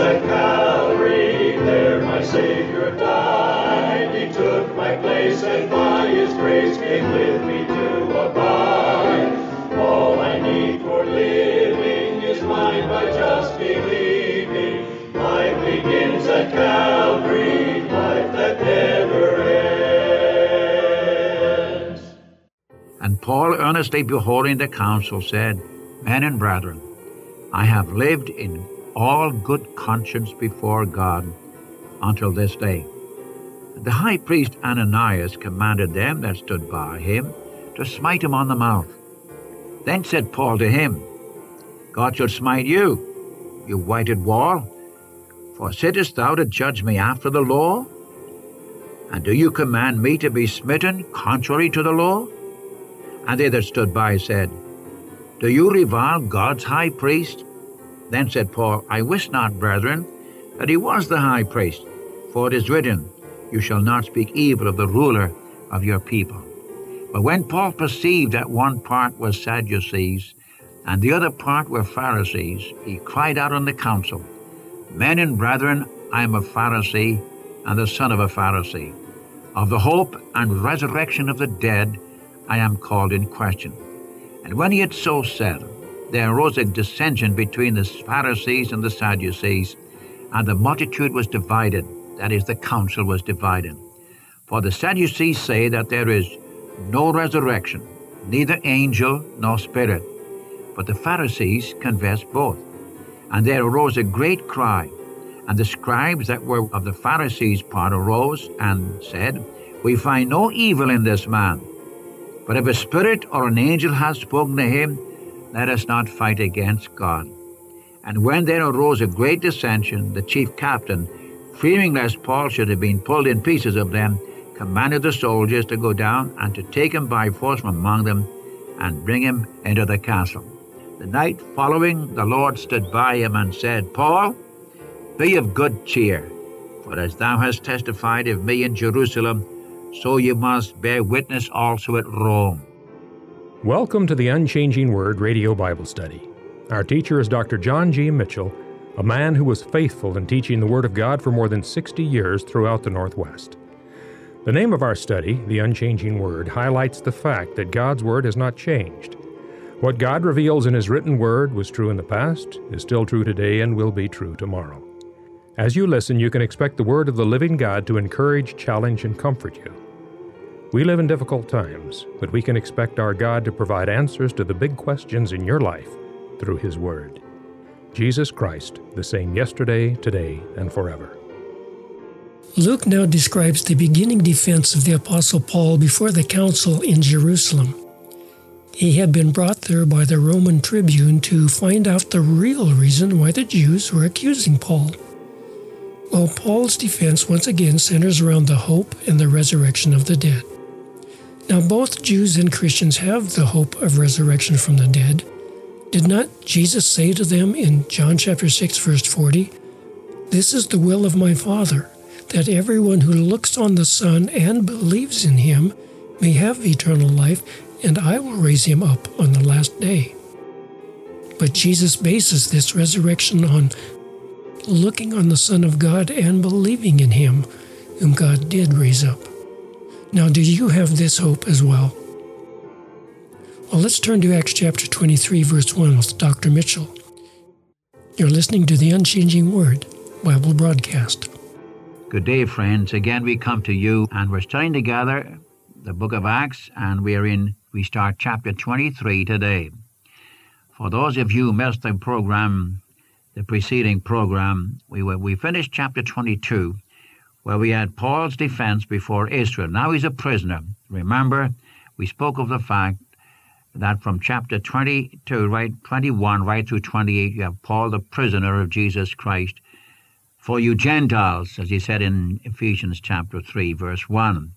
at Calvary, there my Savior died. He took my place and by His grace came with me to abide. All I need for living is mine by just believing. Life begins at Calvary, life that never ends. And Paul, earnestly beholding the council, said, Men and brethren, I have lived in all good conscience before God until this day. The high priest Ananias commanded them that stood by him to smite him on the mouth. Then said Paul to him, God shall smite you, you whited wall, for sittest thou to judge me after the law? And do you command me to be smitten contrary to the law? And they that stood by said, Do you revile God's high priest? Then said Paul, I wist not, brethren, that he was the high priest, for it is written, You shall not speak evil of the ruler of your people. But when Paul perceived that one part was Sadducees, and the other part were Pharisees, he cried out on the council, Men and brethren, I am a Pharisee, and the son of a Pharisee. Of the hope and resurrection of the dead I am called in question. And when he had so said, there arose a dissension between the Pharisees and the Sadducees, and the multitude was divided, that is, the council was divided. For the Sadducees say that there is no resurrection, neither angel nor spirit. But the Pharisees confess both. And there arose a great cry. And the scribes that were of the Pharisees' part arose and said, We find no evil in this man. But if a spirit or an angel has spoken to him, let us not fight against God. And when there arose a great dissension, the chief captain, fearing lest Paul should have been pulled in pieces of them, commanded the soldiers to go down and to take him by force from among them and bring him into the castle. The night following, the Lord stood by him and said, Paul, be of good cheer, for as thou hast testified of me in Jerusalem, so you must bear witness also at Rome. Welcome to the Unchanging Word Radio Bible Study. Our teacher is Dr. John G. Mitchell, a man who was faithful in teaching the Word of God for more than 60 years throughout the Northwest. The name of our study, The Unchanging Word, highlights the fact that God's Word has not changed. What God reveals in His written Word was true in the past, is still true today, and will be true tomorrow. As you listen, you can expect the Word of the living God to encourage, challenge, and comfort you. We live in difficult times, but we can expect our God to provide answers to the big questions in your life through His Word. Jesus Christ, the same yesterday, today, and forever. Luke now describes the beginning defense of the Apostle Paul before the council in Jerusalem. He had been brought there by the Roman tribune to find out the real reason why the Jews were accusing Paul. Well, Paul's defense once again centers around the hope and the resurrection of the dead. Now, both Jews and Christians have the hope of resurrection from the dead. Did not Jesus say to them in John chapter 6 verse 40, "This is the will of my Father, that everyone who looks on the Son and believes in him may have eternal life, and I will raise him up on the last day." But Jesus bases this resurrection on looking on the Son of God and believing in him, whom God did raise up. Now, do you have this hope as well? Well, let's turn to Acts chapter 23, verse 1 with Dr. Mitchell. You're listening to the Unchanging Word Bible broadcast. Good day, friends. Again, we come to you and we're studying together the book of Acts, and we are in, we start chapter 23 today. For those of you who missed the program, the preceding program, we, were, we finished chapter 22 where we had Paul's defense before Israel. Now he's a prisoner. Remember, we spoke of the fact that from chapter 22, right, 21, right through 28, you have Paul, the prisoner of Jesus Christ, for you Gentiles, as he said in Ephesians chapter 3, verse 1.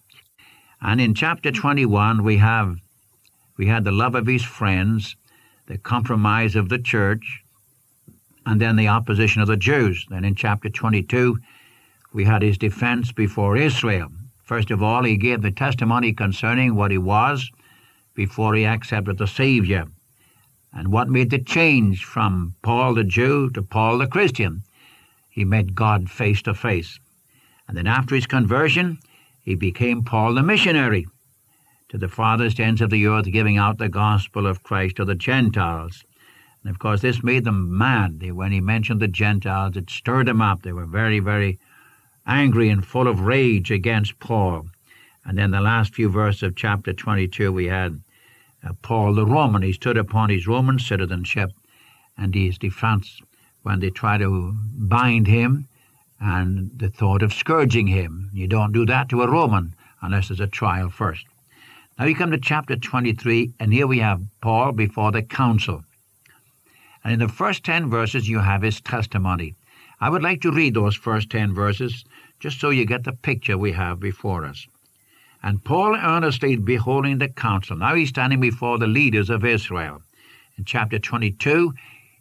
And in chapter 21, we have we had the love of his friends, the compromise of the church, and then the opposition of the Jews. Then in chapter 22, we had his defense before Israel. First of all, he gave the testimony concerning what he was before he accepted the Savior, and what made the change from Paul the Jew to Paul the Christian. he met God face to face. And then after his conversion, he became Paul the missionary to the farthest ends of the earth, giving out the gospel of Christ to the Gentiles. And of course, this made them mad. When he mentioned the Gentiles, it stirred them up. They were very, very angry and full of rage against Paul. And then the last few verses of chapter 22, we had uh, Paul the Roman. He stood upon his Roman citizenship and his defense when they try to bind him and the thought of scourging him. You don't do that to a Roman unless there's a trial first. Now you come to chapter 23, and here we have Paul before the council. And in the first 10 verses, you have his testimony. I would like to read those first 10 verses just so you get the picture we have before us. And Paul earnestly beholding the council. Now he's standing before the leaders of Israel. In chapter 22,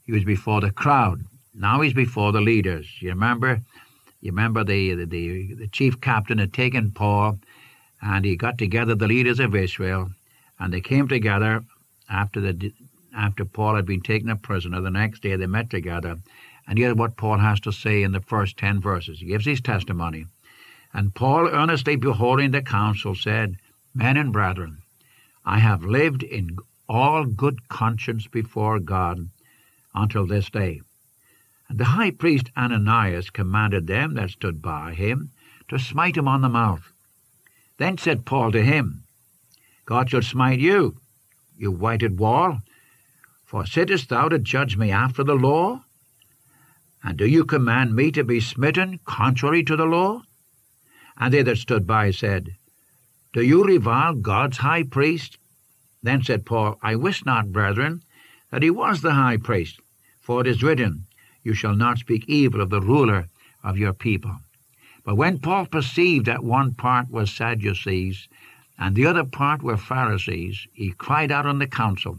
he was before the crowd. Now he's before the leaders. You remember, you remember the, the, the chief captain had taken Paul, and he got together the leaders of Israel, and they came together after the after Paul had been taken a prisoner. The next day they met together, and here's what Paul has to say in the first ten verses. He gives his testimony. And Paul, earnestly beholding the council, said, Men and brethren, I have lived in all good conscience before God until this day. And the high priest Ananias commanded them that stood by him to smite him on the mouth. Then said Paul to him, God shall smite you, you whited wall, for sittest thou to judge me after the law? And do you command me to be smitten contrary to the law? And they that stood by said, Do you revile God's high priest? Then said Paul, I wist not, brethren, that he was the high priest, for it is written, You shall not speak evil of the ruler of your people. But when Paul perceived that one part was Sadducees, and the other part were Pharisees, he cried out on the council,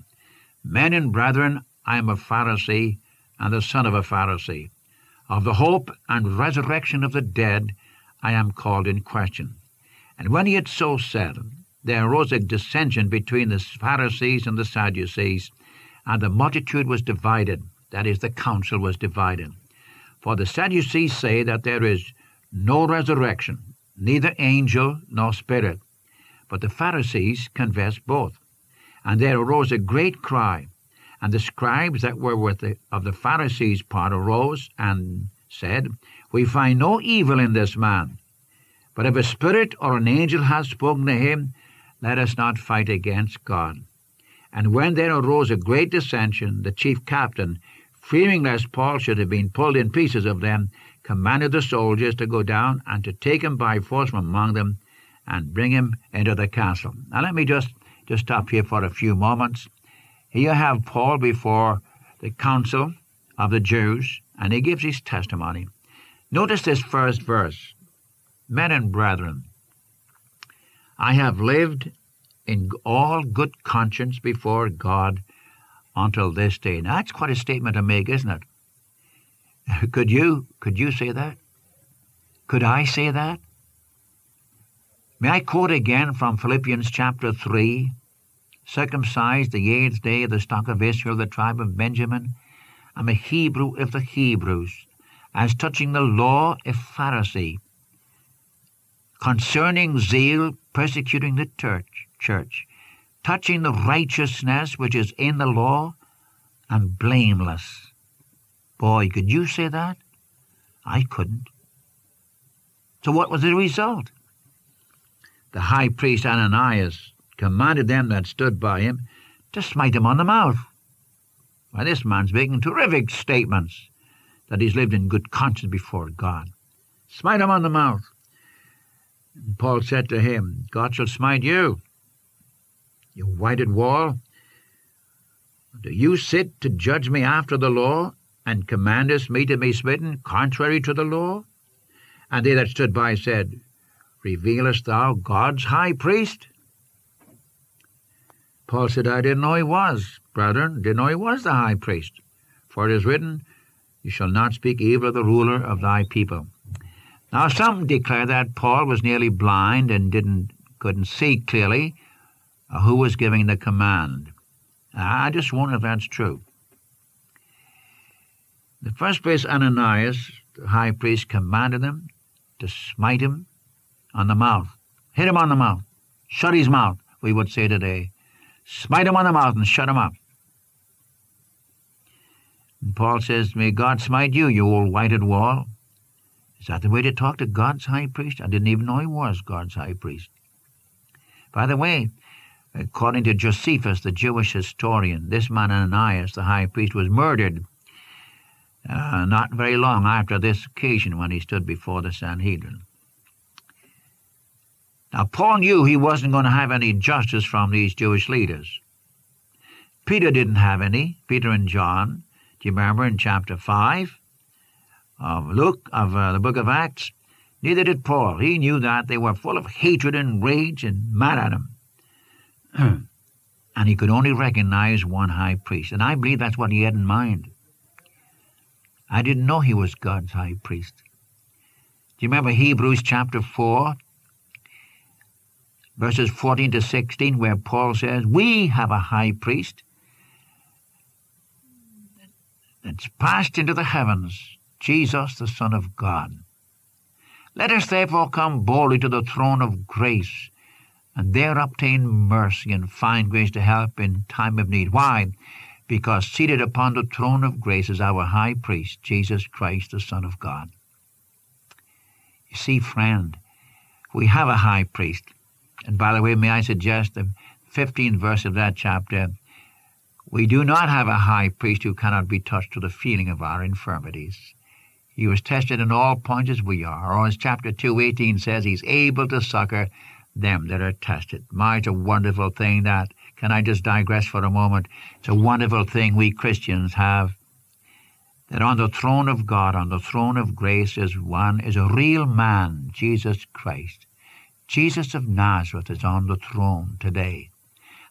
Men and brethren, I am a Pharisee, and the son of a Pharisee. Of the hope and resurrection of the dead I am called in question. And when he had so said, there arose a dissension between the Pharisees and the Sadducees, and the multitude was divided. That is, the council was divided. For the Sadducees say that there is no resurrection, neither angel nor spirit. But the Pharisees confess both. And there arose a great cry. And the scribes that were with the, of the Pharisees' part arose and said, We find no evil in this man. But if a spirit or an angel has spoken to him, let us not fight against God. And when there arose a great dissension, the chief captain, fearing lest Paul should have been pulled in pieces of them, commanded the soldiers to go down and to take him by force from among them and bring him into the castle. Now let me just, just stop here for a few moments. Here you have Paul before the council of the Jews, and he gives his testimony. Notice this first verse Men and brethren, I have lived in all good conscience before God until this day. Now that's quite a statement to make, isn't it? Could you could you say that? Could I say that? May I quote again from Philippians chapter 3? Circumcised the eighth day of the stock of Israel, the tribe of Benjamin. I'm a Hebrew of the Hebrews. As touching the law, a Pharisee. Concerning zeal, persecuting the church, church. Touching the righteousness which is in the law, and blameless. Boy, could you say that? I couldn't. So what was the result? The high priest Ananias commanded them that stood by him to smite him on the mouth. Why, this man's making terrific statements that he's lived in good conscience before God. Smite him on the mouth. And Paul said to him, God shall smite you, you whited wall. Do you sit to judge me after the law? and commandest me to be smitten contrary to the law? And they that stood by said, Revealest thou God's high priest? Paul said, I didn't know he was, brethren, didn't know he was the high priest. For it is written, You shall not speak evil of the ruler of thy people. Now some declare that Paul was nearly blind and didn't couldn't see clearly uh, who was giving the command. I just wonder if that's true. the first place, Ananias, the high priest, commanded them to smite him on the mouth. Hit him on the mouth. Shut his mouth, we would say today. Smite him on the mouth and shut him up. And Paul says, May God smite you, you old whited wall. Is that the way to talk to God's high priest? I didn't even know he was God's high priest. By the way, according to Josephus, the Jewish historian, this man Ananias, the high priest, was murdered uh, not very long after this occasion when he stood before the Sanhedrin. Now, Paul knew he wasn't going to have any justice from these Jewish leaders. Peter didn't have any, Peter and John. Do you remember in chapter 5 of Luke, of uh, the book of Acts? Neither did Paul. He knew that they were full of hatred and rage and mad at him. and he could only recognize one high priest. And I believe that's what he had in mind. I didn't know he was God's high priest. Do you remember Hebrews chapter 4, verses 14 to 16, where Paul says, We have a high priest that's passed into the heavens, Jesus, the Son of God. Let us therefore come boldly to the throne of grace, and there obtain mercy and find grace to help in time of need. Why? because seated upon the throne of grace is our high priest, Jesus Christ, the Son of God. You see, friend, we have a high priest. And by the way, may I suggest the 15th verse of that chapter? We do not have a high priest who cannot be touched to the feeling of our infirmities. He was tested in all points as we are. Or as chapter 2.18 says, he's able to succor them that are tested. My, it's a wonderful thing that can I just digress for a moment? It's a wonderful thing we Christians have that on the throne of God, on the throne of grace, is one, is a real man, Jesus Christ. Jesus of Nazareth is on the throne today,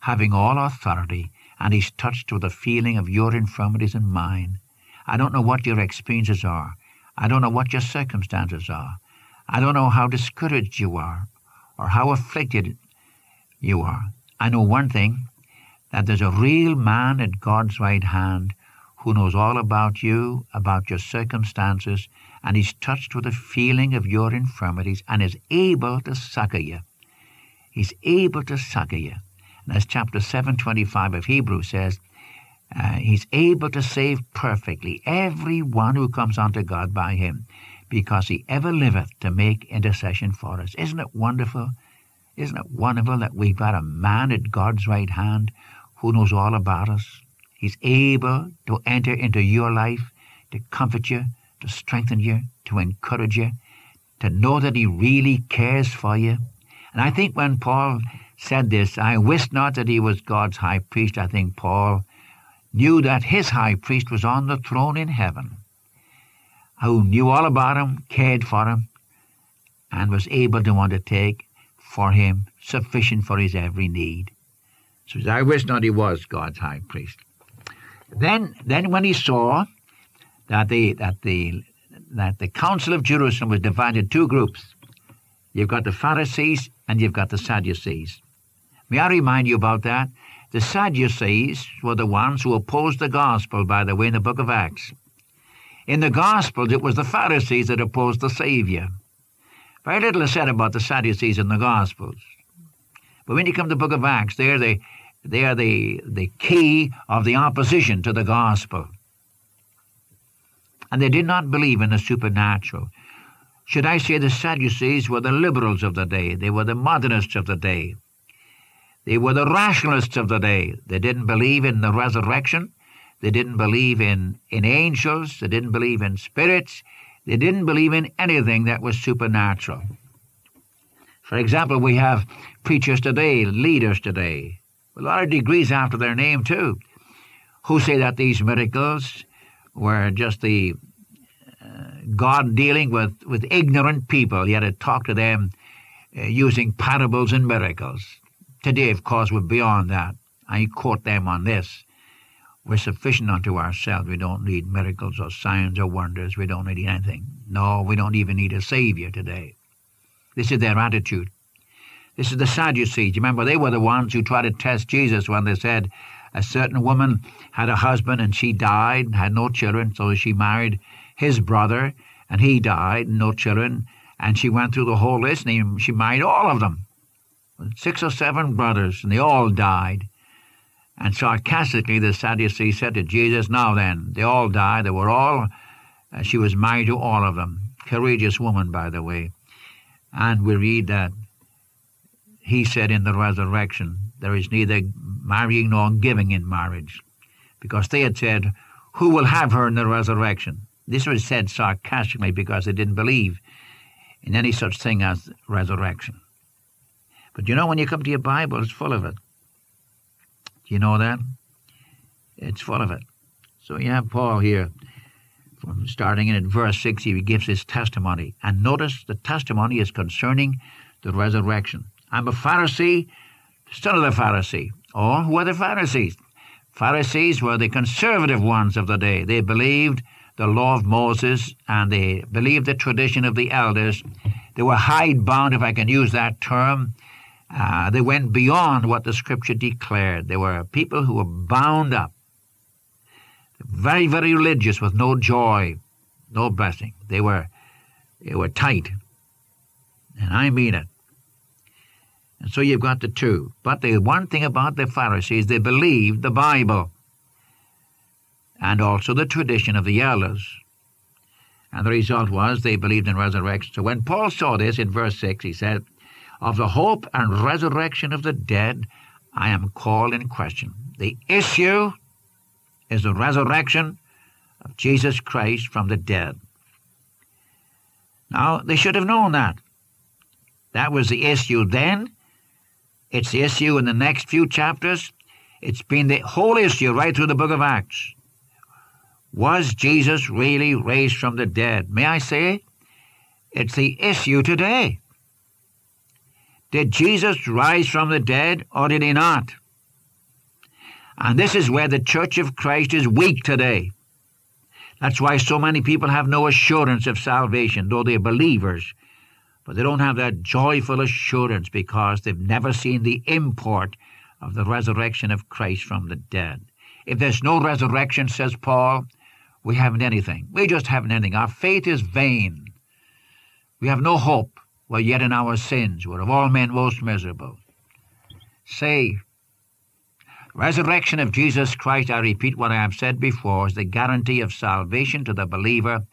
having all authority, and he's touched with the feeling of your infirmities and mine. I don't know what your experiences are. I don't know what your circumstances are. I don't know how discouraged you are or how afflicted you are. I know one thing that there's a real man at God's right hand who knows all about you, about your circumstances, and he's touched with the feeling of your infirmities and is able to succor you. He's able to succor you. And as chapter 725 of Hebrews says, uh, he's able to save perfectly every one who comes unto God by him, because he ever liveth to make intercession for us. Isn't it wonderful? Isn't it wonderful that we've got a man at God's right hand who knows all about us? He's able to enter into your life, to comfort you, to strengthen you, to encourage you, to know that he really cares for you. And I think when Paul said this, I wist not that he was God's high priest. I think Paul knew that his high priest was on the throne in heaven, who knew all about him, cared for him, and was able to undertake for him, sufficient for his every need. So I wish not he was God's high priest. Then, then when he saw that the that the that the council of Jerusalem was divided two groups, you've got the Pharisees and you've got the Sadducees. May I remind you about that? The Sadducees were the ones who opposed the gospel, by the way, in the book of Acts. In the Gospels, it was the Pharisees that opposed the Savior. Very little is said about the Sadducees in the Gospels. But when you come to the book of Acts, they're the, they are the, the key of the opposition to the gospel. And they did not believe in the supernatural. Should I say the Sadducees were the liberals of the day? They were the modernists of the day. They were the rationalists of the day. They didn't believe in the resurrection. They didn't believe in, in angels. They didn't believe in spirits. They didn't believe in anything that was supernatural. For example, we have preachers today, leaders today, with a lot of degrees after their name too, who say that these miracles were just the uh, God dealing with, with ignorant people. He had to talk to them uh, using parables and miracles. Today, of course, we're beyond that. I quote them on this. We're sufficient unto ourselves. We don't need miracles or signs or wonders. We don't need anything. No, we don't even need a Savior today. This is their attitude. This is the Sadducees. Remember, they were the ones who tried to test Jesus when they said, a certain woman had a husband and she died, and had no children, so she married his brother, and he died, and no children, and she went through the whole list, and she married all of them. Six or seven brothers, and they all died. And sarcastically, the Sadducee said to Jesus, Now then, they all died. They were all, uh, she was married to all of them. Courageous woman, by the way. And we read that he said in the resurrection, There is neither marrying nor giving in marriage. Because they had said, Who will have her in the resurrection? This was said sarcastically because they didn't believe in any such thing as resurrection. But you know, when you come to your Bible, it's full of it. Do you know that? It's full of it. So you have Paul here, from starting in at verse 6, he gives his testimony. And notice the testimony is concerning the resurrection. I'm a Pharisee, son of the Pharisee. Or who are the Pharisees? Pharisees were the conservative ones of the day. They believed the law of Moses and they believed the tradition of the elders. They were hidebound, if I can use that term. Uh, they went beyond what the scripture declared. They were people who were bound up, very, very religious with no joy, no blessing. They were, they were tight. And I mean it. And so you've got the two. But the one thing about the Pharisees, they believed the Bible and also the tradition of the elders. And the result was they believed in resurrection. So when Paul saw this in verse 6, he said, Of the hope and resurrection of the dead, I am called in question. The issue is the resurrection of Jesus Christ from the dead. Now, they should have known that. That was the issue then. It's the issue in the next few chapters. It's been the whole issue right through the book of Acts. Was Jesus really raised from the dead? May I say? It's the issue today. Did Jesus rise from the dead or did he not? And this is where the Church of Christ is weak today. That's why so many people have no assurance of salvation, though they're believers. But they don't have that joyful assurance because they've never seen the import of the resurrection of Christ from the dead. If there's no resurrection, says Paul, we haven't anything. We just haven't anything. Our faith is vain. We have no hope. We're yet in our sins. We're of all men most miserable. Say, resurrection of Jesus Christ, I repeat what I have said before, is the guarantee of salvation to the believer.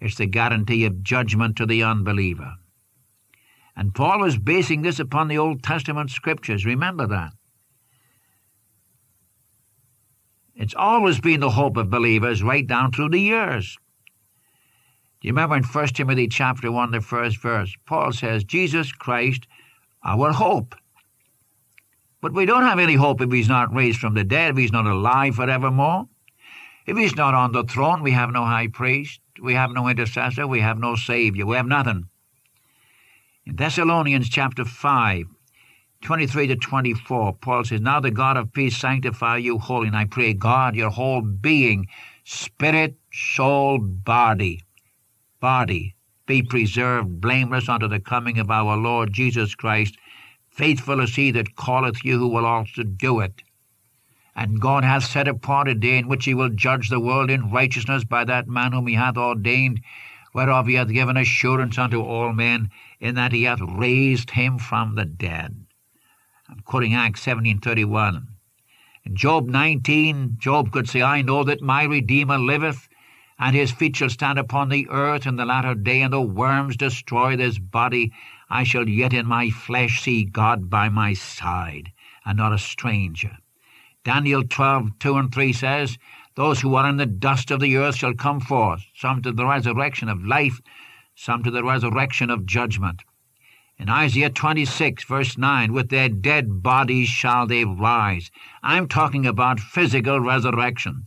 It's the guarantee of judgment to the unbeliever. And Paul was basing this upon the Old Testament scriptures. Remember that. It's always been the hope of believers right down through the years. Do you remember in 1 Timothy chapter 1, the first verse? Paul says, Jesus Christ, our hope. But we don't have any hope if he's not raised from the dead, if he's not alive forevermore. If he's not on the throne, we have no high priest, we have no intercessor, we have no savior, we have nothing. In Thessalonians chapter 5, 23 to 24, Paul says, Now the God of peace sanctify you wholly, and I pray God, your whole being, spirit, soul, body, body, be preserved blameless unto the coming of our Lord Jesus Christ. Faithful is he that calleth you, who will also do it. And God hath set apart a day in which he will judge the world in righteousness by that man whom he hath ordained, whereof he hath given assurance unto all men, in that he hath raised him from the dead. I'm quoting Acts 17.31. In Job 19, Job could say, I know that my Redeemer liveth, and his feet shall stand upon the earth in the latter day, and the worms destroy this body. I shall yet in my flesh see God by my side, and not a stranger. Daniel 12, 2 and 3 says, Those who are in the dust of the earth shall come forth, some to the resurrection of life, some to the resurrection of judgment. In Isaiah 26, verse 9, with their dead bodies shall they rise. I'm talking about physical resurrection.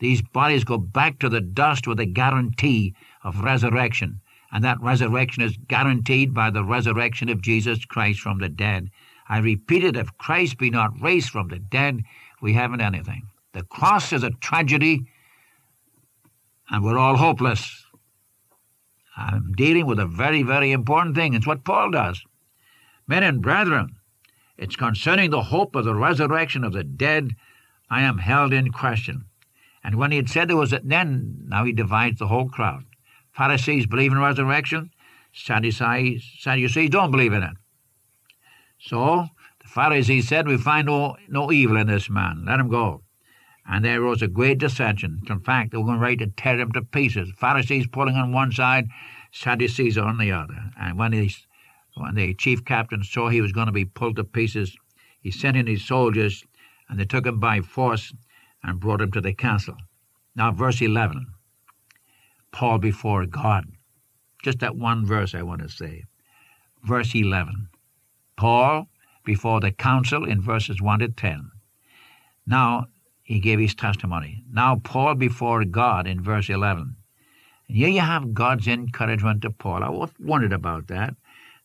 These bodies go back to the dust with a guarantee of resurrection, and that resurrection is guaranteed by the resurrection of Jesus Christ from the dead. I repeat it if Christ be not raised from the dead, we haven't anything. The cross is a tragedy, and we're all hopeless. I'm dealing with a very, very important thing. It's what Paul does. Men and brethren, it's concerning the hope of the resurrection of the dead. I am held in question. And when he had said there was, a, then now he divides the whole crowd. Pharisees believe in resurrection. Sadducees, Sadducees don't believe in it. So the Pharisees said, We find no, no evil in this man. Let him go. And there arose a great dissension. In fact, they were going to tear him to pieces. Pharisees pulling on one side, Sadducees on the other. And when, he, when the chief captain saw he was going to be pulled to pieces, he sent in his soldiers, and they took him by force and brought him to the castle. Now, verse 11 Paul before God. Just that one verse I want to say. Verse 11 Paul before the council in verses 1 to 10. Now, he gave his testimony. Now, Paul before God in verse 11. And here you have God's encouragement to Paul. I wondered about that.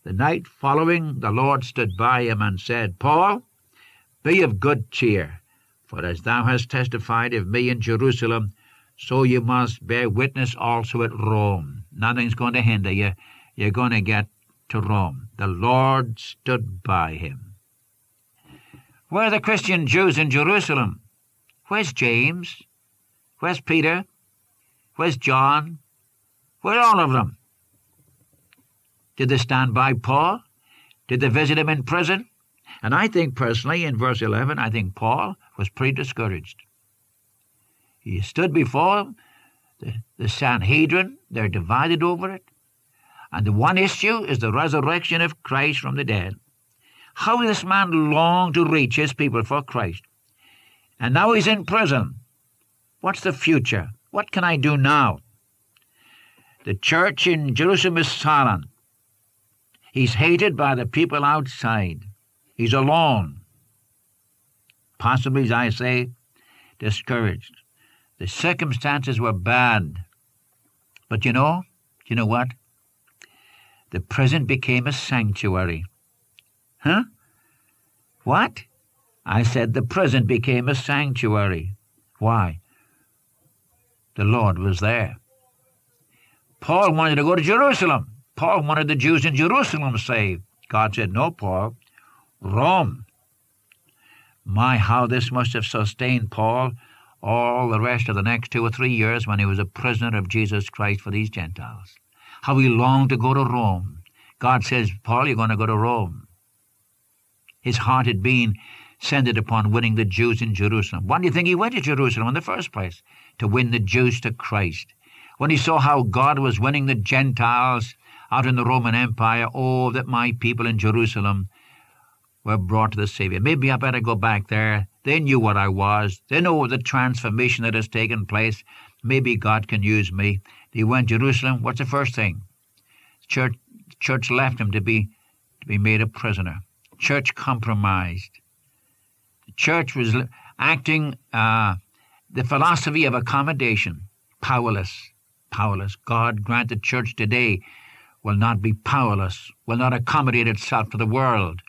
The night following, the Lord stood by him and said, Paul, be of good cheer, for as thou hast testified of me in Jerusalem, so you must bear witness also at Rome. Nothing's going to hinder you. You're going to get to Rome. The Lord stood by him. Where are the Christian Jews in Jerusalem? Where's James? Where's Peter? Where's John? Where all of them? Did they stand by Paul? Did they visit him in prison? And I think personally, in verse 11, I think Paul was pretty discouraged. He stood before the, the Sanhedrin, they're divided over it. And the one issue is the resurrection of Christ from the dead. How this man longed to reach his people for Christ. And now he's in prison. What's the future? What can I do now? The church in Jerusalem is silent. He's hated by the people outside. He's alone. Possibly, as I say, discouraged. The circumstances were bad. But you know, you know what? The prison became a sanctuary. Huh? What? I said the prison became a sanctuary. Why? The Lord was there. Paul wanted to go to Jerusalem. Paul wanted the Jews in Jerusalem saved. God said, No, Paul, Rome. My, how this must have sustained Paul all the rest of the next two or three years when he was a prisoner of Jesus Christ for these Gentiles. How he longed to go to Rome. God says, Paul, you're going to go to Rome. His heart had been centered upon winning the Jews in Jerusalem. Why do you think he went to Jerusalem in the first place? To win the Jews to Christ. When he saw how God was winning the Gentiles out in the Roman Empire, oh, that my people in Jerusalem were brought to the Savior. Maybe I better go back there. They knew what I was. They know the transformation that has taken place. Maybe God can use me. He went to Jerusalem. What's the first thing? Church, church left him to be to be made a prisoner. Church compromised church was acting uh, the philosophy of accommodation, powerless, powerless. God grant the church today will not be powerless, will not accommodate itself to the world.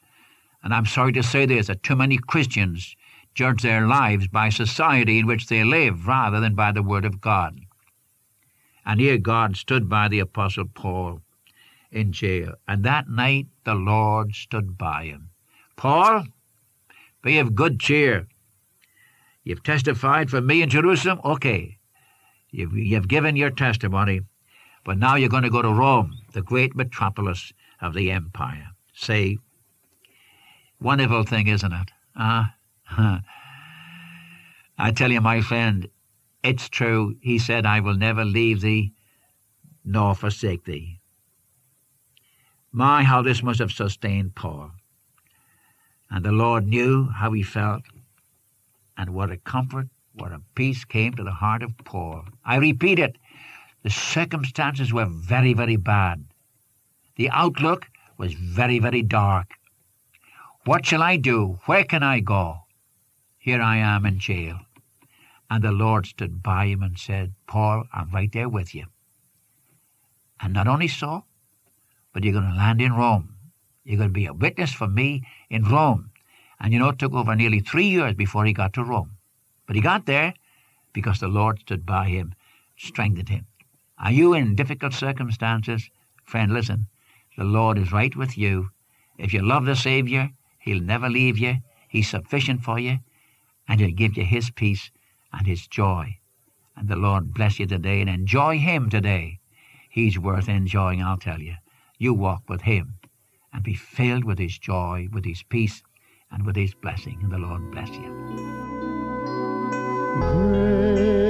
And I'm sorry to say this, that too many Christians judge their lives by society in which they live rather than by the Word of God. And here God stood by the Apostle Paul in jail, and that night the Lord stood by him. Paul, be of good cheer. You've testified for me in Jerusalem? Okay. You've, you've given your testimony, but now you're going to go to Rome, the great metropolis of the empire. Say, wonderful thing, isn't it? Ah, uh, I tell you, my friend, it's true. He said, I will never leave thee nor forsake thee. My, how this must have sustained Paul. And the Lord knew how he felt, and what a comfort, what a peace came to the heart of Paul. I repeat it, the circumstances were very, very bad. The outlook was very, very dark. What shall I do? Where can I go? Here I am in jail. And the Lord stood by him and said, Paul, I'm right there with you. And not only so, but you're going to land in Rome. You're going to be a witness for me in Rome. And you know, it took over nearly three years before he got to Rome. But he got there because the Lord stood by him, strengthened him. Are you in difficult circumstances? Friend, listen. The Lord is right with you. If you love the Savior, He'll never leave you. He's sufficient for you. and He'll give you His peace and His joy. And the Lord bless you today and enjoy Him today. He's worth enjoying, I'll tell you. You walk with Him and be filled with His joy, with His peace, and with His blessing. And the Lord bless you. Grace,